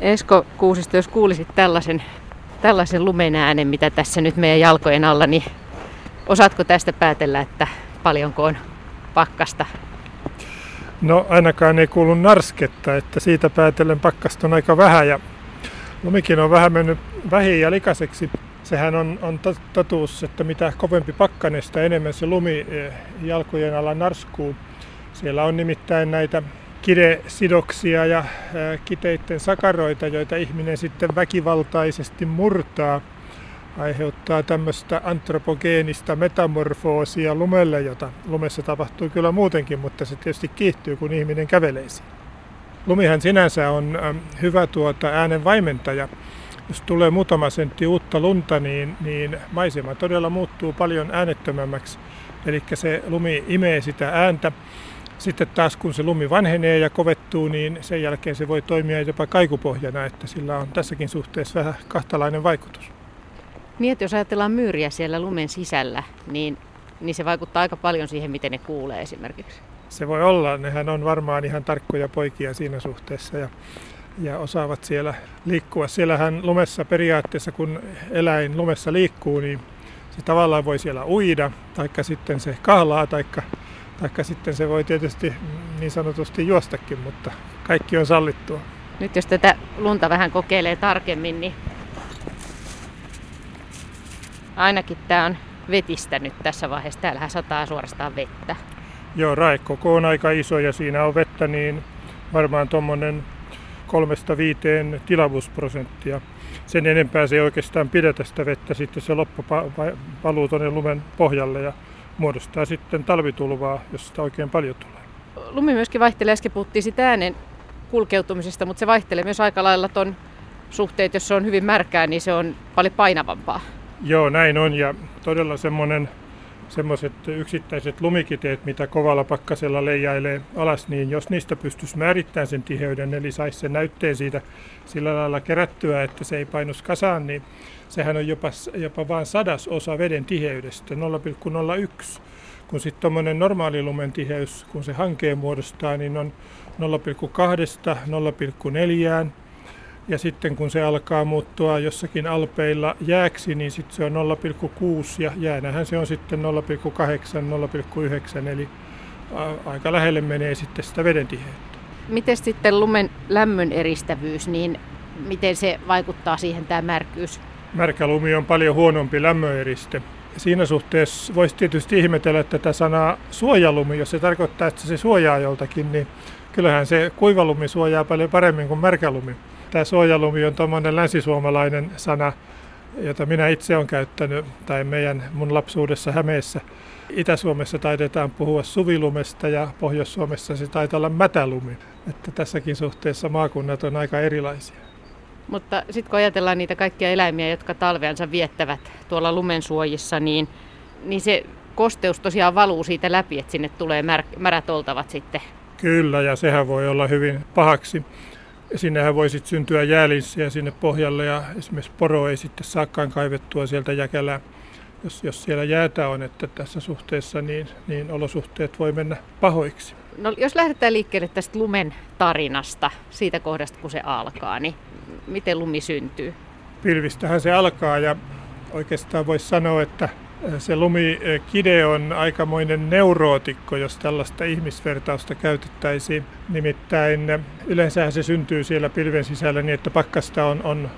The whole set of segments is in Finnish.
Esko Kuusisto, jos kuulisit tällaisen, tällaisen lumen äänen, mitä tässä nyt meidän jalkojen alla, niin osaatko tästä päätellä, että paljonko on pakkasta? No ainakaan ei kuulu narsketta, että siitä päätellen pakkasta on aika vähän ja lumikin on vähän mennyt vähin ja likaiseksi. Sehän on, on totuus, että mitä kovempi pakkanen, sitä enemmän se lumi eh, jalkojen alla narskuu. Siellä on nimittäin näitä kidesidoksia ja kiteiden sakaroita, joita ihminen sitten väkivaltaisesti murtaa, aiheuttaa tämmöistä antropogeenista metamorfoosia lumelle, jota lumessa tapahtuu kyllä muutenkin, mutta se tietysti kiihtyy, kun ihminen kävelee siinä. Lumihan sinänsä on hyvä tuota äänen vaimentaja. Jos tulee muutama sentti uutta lunta, niin, niin maisema todella muuttuu paljon äänettömämmäksi. Eli se lumi imee sitä ääntä sitten taas kun se lumi vanhenee ja kovettuu, niin sen jälkeen se voi toimia jopa kaikupohjana, että sillä on tässäkin suhteessa vähän kahtalainen vaikutus. Niin, että jos ajatellaan myyriä siellä lumen sisällä, niin, niin se vaikuttaa aika paljon siihen, miten ne kuulee esimerkiksi. Se voi olla. Nehän on varmaan ihan tarkkoja poikia siinä suhteessa ja, ja osaavat siellä liikkua. Siellähän lumessa periaatteessa, kun eläin lumessa liikkuu, niin se tavallaan voi siellä uida, taikka sitten se kahlaa, taikka Taikka sitten se voi tietysti niin sanotusti juostakin, mutta kaikki on sallittua. Nyt jos tätä lunta vähän kokeilee tarkemmin, niin ainakin tämä on vetistä nyt tässä vaiheessa. Täällähän sataa suorastaan vettä. Joo, raekoko on aika iso ja siinä on vettä niin varmaan tuommoinen kolmesta viiteen tilavuusprosenttia. Sen enempää se ei oikeastaan pidetä sitä vettä, sitten se loppu paluu tuonne lumen pohjalle ja muodostaa sitten talvitulvaa, jos sitä oikein paljon tulee. Lumi myöskin vaihtelee, äsken puhuttiin sitä äänen kulkeutumisesta, mutta se vaihtelee myös aika lailla ton suhteet, jos se on hyvin märkää, niin se on paljon painavampaa. Joo, näin on ja todella semmoinen semmoiset yksittäiset lumikiteet, mitä kovalla pakkasella leijailee alas, niin jos niistä pystyisi määrittämään sen tiheyden, eli saisi sen näytteen siitä sillä lailla kerättyä, että se ei painus kasaan, niin sehän on jopa, jopa vain sadas osa veden tiheydestä, 0,01. Kun sitten tuommoinen normaali lumen tiheys, kun se hankeen muodostaa, niin on 0,2, 0,4, ja sitten kun se alkaa muuttua jossakin alpeilla jääksi, niin sitten se on 0,6 ja jäänähän se on sitten 0,8, 0,9, eli aika lähelle menee sitten sitä veden tiheyttä. Miten sitten lumen lämmön eristävyys, niin miten se vaikuttaa siihen tämä märkyys? Märkä lumi on paljon huonompi lämmöeriste. Siinä suhteessa voisi tietysti ihmetellä tätä sanaa suojalumi, jos se tarkoittaa, että se suojaa joltakin, niin kyllähän se kuivalumi suojaa paljon paremmin kuin märkälumi. Tämä suojalumi on tuommoinen länsisuomalainen sana, jota minä itse olen käyttänyt, tai meidän mun lapsuudessa Hämeessä. Itä-Suomessa taidetaan puhua suvilumesta ja Pohjois-Suomessa se taitaa olla mätälumi. Että tässäkin suhteessa maakunnat on aika erilaisia. Mutta sitten kun ajatellaan niitä kaikkia eläimiä, jotka talveansa viettävät tuolla lumensuojissa, niin, niin se kosteus tosiaan valuu siitä läpi, että sinne tulee märät oltavat sitten. Kyllä, ja sehän voi olla hyvin pahaksi. Sinnehän voi sitten syntyä jäälinssiä sinne pohjalle ja esimerkiksi poro ei sitten saakaan kaivettua sieltä jäkälää. Jos, jos siellä jäätä on, että tässä suhteessa, niin, niin olosuhteet voi mennä pahoiksi. No, jos lähdetään liikkeelle tästä lumen tarinasta, siitä kohdasta kun se alkaa, niin miten lumi syntyy? Pilvistähän se alkaa ja oikeastaan voisi sanoa, että se lumikide on aikamoinen neurootikko, jos tällaista ihmisvertausta käytettäisiin. Nimittäin yleensä se syntyy siellä pilven sisällä niin, että pakkasta on, on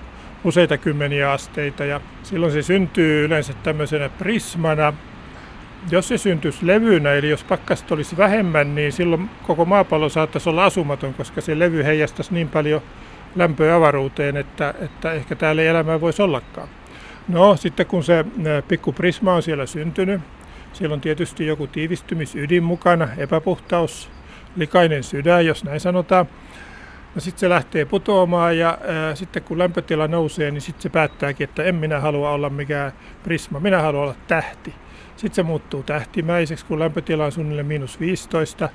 useita kymmeniä asteita ja silloin se syntyy yleensä tämmöisenä prismana. Jos se syntyisi levynä, eli jos pakkasta olisi vähemmän, niin silloin koko maapallo saattaisi olla asumaton, koska se levy heijastaisi niin paljon lämpöä avaruuteen, että, että ehkä täällä ei elämää voisi ollakaan. No sitten kun se pikku prisma on siellä syntynyt, siellä on tietysti joku tiivistymisydin mukana, epäpuhtaus, likainen sydän, jos näin sanotaan. No sitten se lähtee putoamaan ja ää, sitten kun lämpötila nousee, niin sitten se päättääkin, että en minä halua olla mikään prisma, minä haluan olla tähti. Sitten se muuttuu tähtimäiseksi, kun lämpötila on suunnilleen miinus 15.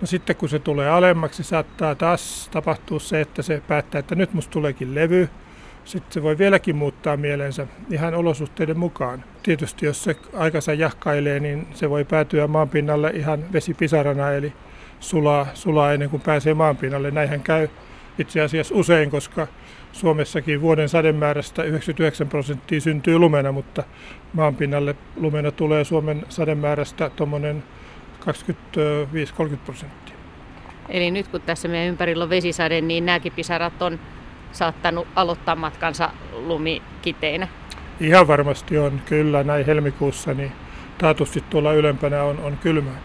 No sitten kun se tulee alemmaksi, saattaa taas tapahtua se, että se päättää, että nyt musta tuleekin levy. Sitten se voi vieläkin muuttaa mielensä ihan olosuhteiden mukaan. Tietysti jos se aikansa jahkailee, niin se voi päätyä maanpinnalle ihan vesipisarana, eli sulaa, sulaa ennen kuin pääsee maanpinnalle. Näinhän käy itse asiassa usein, koska Suomessakin vuoden sademäärästä 99 prosenttia syntyy lumena, mutta maanpinnalle lumena tulee Suomen sademäärästä tuommoinen 25-30 prosenttia. Eli nyt kun tässä meidän ympärillä on vesisade, niin nämäkin pisarat on saattanut aloittaa matkansa lumikiteinä? Ihan varmasti on, kyllä. Näin helmikuussa niin taatusti tuolla ylempänä on, on kylmää.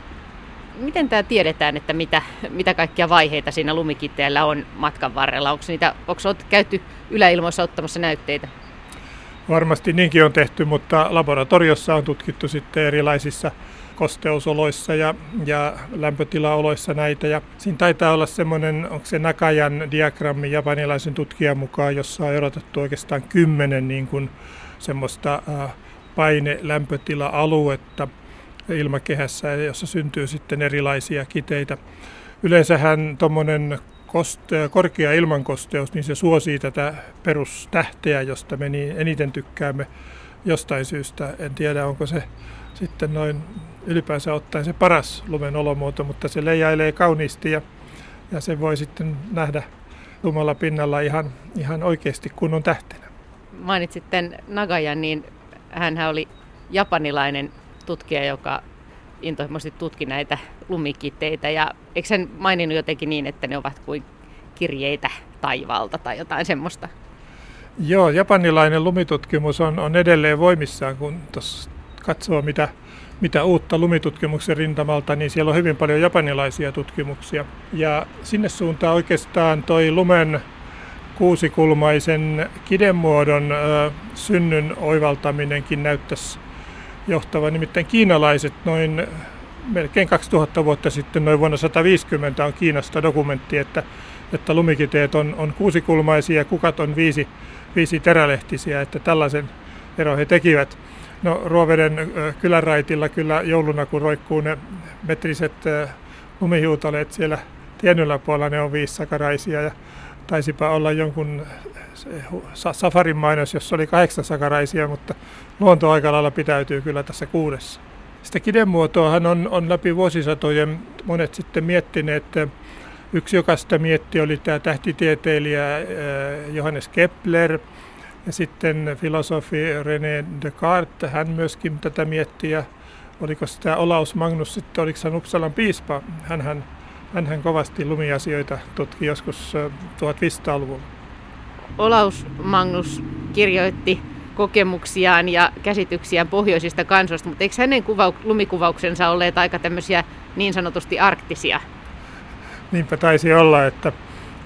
Miten tämä tiedetään, että mitä, mitä kaikkia vaiheita siinä lumikitteellä on matkan varrella? Onko, niitä, onko käyty yläilmoissa ottamassa näytteitä? Varmasti niinkin on tehty, mutta laboratoriossa on tutkittu sitten erilaisissa kosteusoloissa ja, ja lämpötilaoloissa näitä. Ja siinä taitaa olla semmoinen, onko se Nakajan diagrammi japanilaisen tutkijan mukaan, jossa on erotettu oikeastaan kymmenen niin kuin semmoista paine-lämpötila-aluetta ilmakehässä, jossa syntyy sitten erilaisia kiteitä. Yleensähän tuommoinen koste, korkea ilmankosteus, niin se suosii tätä perustähteä, josta me niin eniten tykkäämme jostain syystä. En tiedä, onko se sitten noin ylipäänsä ottaen se paras lumen olomuoto, mutta se leijailee kauniisti ja, ja se voi sitten nähdä lumalla pinnalla ihan, ihan oikeasti kunnon tähtenä. Mainitsit tämän Nagajan, niin hän oli japanilainen tutkija, joka intohimoisesti tutki näitä lumikitteitä. Ja eikö sen maininnut jotenkin niin, että ne ovat kuin kirjeitä taivaalta tai jotain semmoista? Joo, japanilainen lumitutkimus on, on edelleen voimissaan, kun katsoo mitä, mitä uutta lumitutkimuksen rintamalta, niin siellä on hyvin paljon japanilaisia tutkimuksia. Ja sinne suuntaan oikeastaan toi lumen kuusikulmaisen kidemuodon ö, synnyn oivaltaminenkin näyttäisi johtava. Nimittäin kiinalaiset noin melkein 2000 vuotta sitten, noin vuonna 150 on Kiinasta dokumentti, että, että lumikiteet on, on kuusikulmaisia ja kukat on viisi, viisi terälehtisiä, että tällaisen ero he tekivät. No Ruoveden kyläraitilla kyllä jouluna, kun roikkuu ne metriset lumihuutaleet siellä tien yläpuolella, ne on viissakaraisia ja taisipa olla jonkun safarin mainos, jossa oli kahdeksan sakaraisia, mutta luonto aika lailla pitäytyy kyllä tässä kuudessa. Sitä kidemuotoahan on, on läpi vuosisatojen monet sitten miettineet. Yksi, joka sitä mietti, oli tämä tähtitieteilijä Johannes Kepler – ja sitten filosofi René Descartes, hän myöskin tätä mietti ja oliko sitä Olaus Magnus sitten, oliko hän Uppsalan piispa, hän, hän kovasti lumiasioita tutki joskus 1500-luvulla. Olaus Magnus kirjoitti kokemuksiaan ja käsityksiään pohjoisista kansoista, mutta eikö hänen kuvau- lumikuvauksensa olleet aika tämmöisiä niin sanotusti arktisia? Niinpä taisi olla, että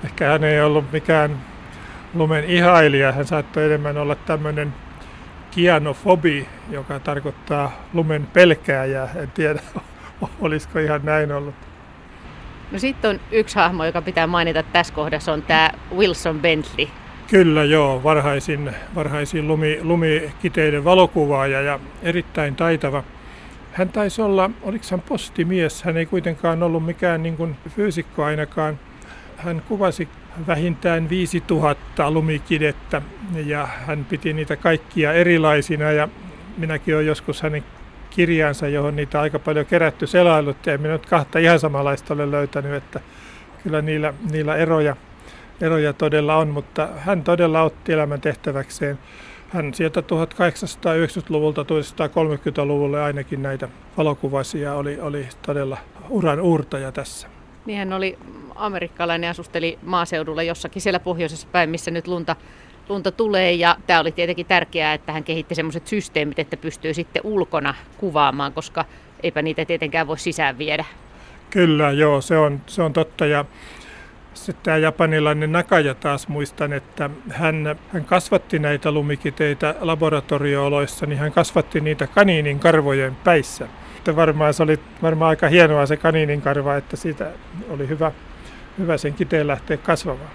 ehkä hän ei ollut mikään lumen ihailija. Hän saattoi enemmän olla tämmöinen kianofobi, joka tarkoittaa lumen pelkääjää. En tiedä, olisiko ihan näin ollut. No sitten on yksi hahmo, joka pitää mainita tässä kohdassa, on tämä Wilson Bentley. Kyllä joo, varhaisin, varhaisin lumi, lumikiteiden valokuvaaja ja erittäin taitava. Hän taisi olla, oliko hän postimies, hän ei kuitenkaan ollut mikään niin kuin fyysikko ainakaan. Hän kuvasi vähintään 5000 lumikidettä ja hän piti niitä kaikkia erilaisina ja minäkin olen joskus hänen kirjaansa, johon niitä aika paljon kerätty selailut ja minä nyt kahta ihan samanlaista olen löytänyt, että kyllä niillä, niillä eroja, eroja todella on, mutta hän todella otti elämän tehtäväkseen. Hän sieltä 1890-luvulta 1930-luvulle ainakin näitä valokuvasia oli, oli todella uran uurtaja tässä. Niin hän oli amerikkalainen, asusteli maaseudulla jossakin siellä pohjoisessa päin, missä nyt lunta, lunta tulee. Ja tämä oli tietenkin tärkeää, että hän kehitti sellaiset systeemit, että pystyy sitten ulkona kuvaamaan, koska eipä niitä tietenkään voi sisään viedä. Kyllä, joo, se on, se on totta. Ja sitten tämä japanilainen Nakaja taas muistan, että hän, hän kasvatti näitä lumikiteitä laboratoriooloissa, niin hän kasvatti niitä kaniinin karvojen päissä sitten varmaan se oli varmaan aika hienoa se kaniinin karva, että siitä oli hyvä, hyvä sen kiteen lähteä kasvamaan.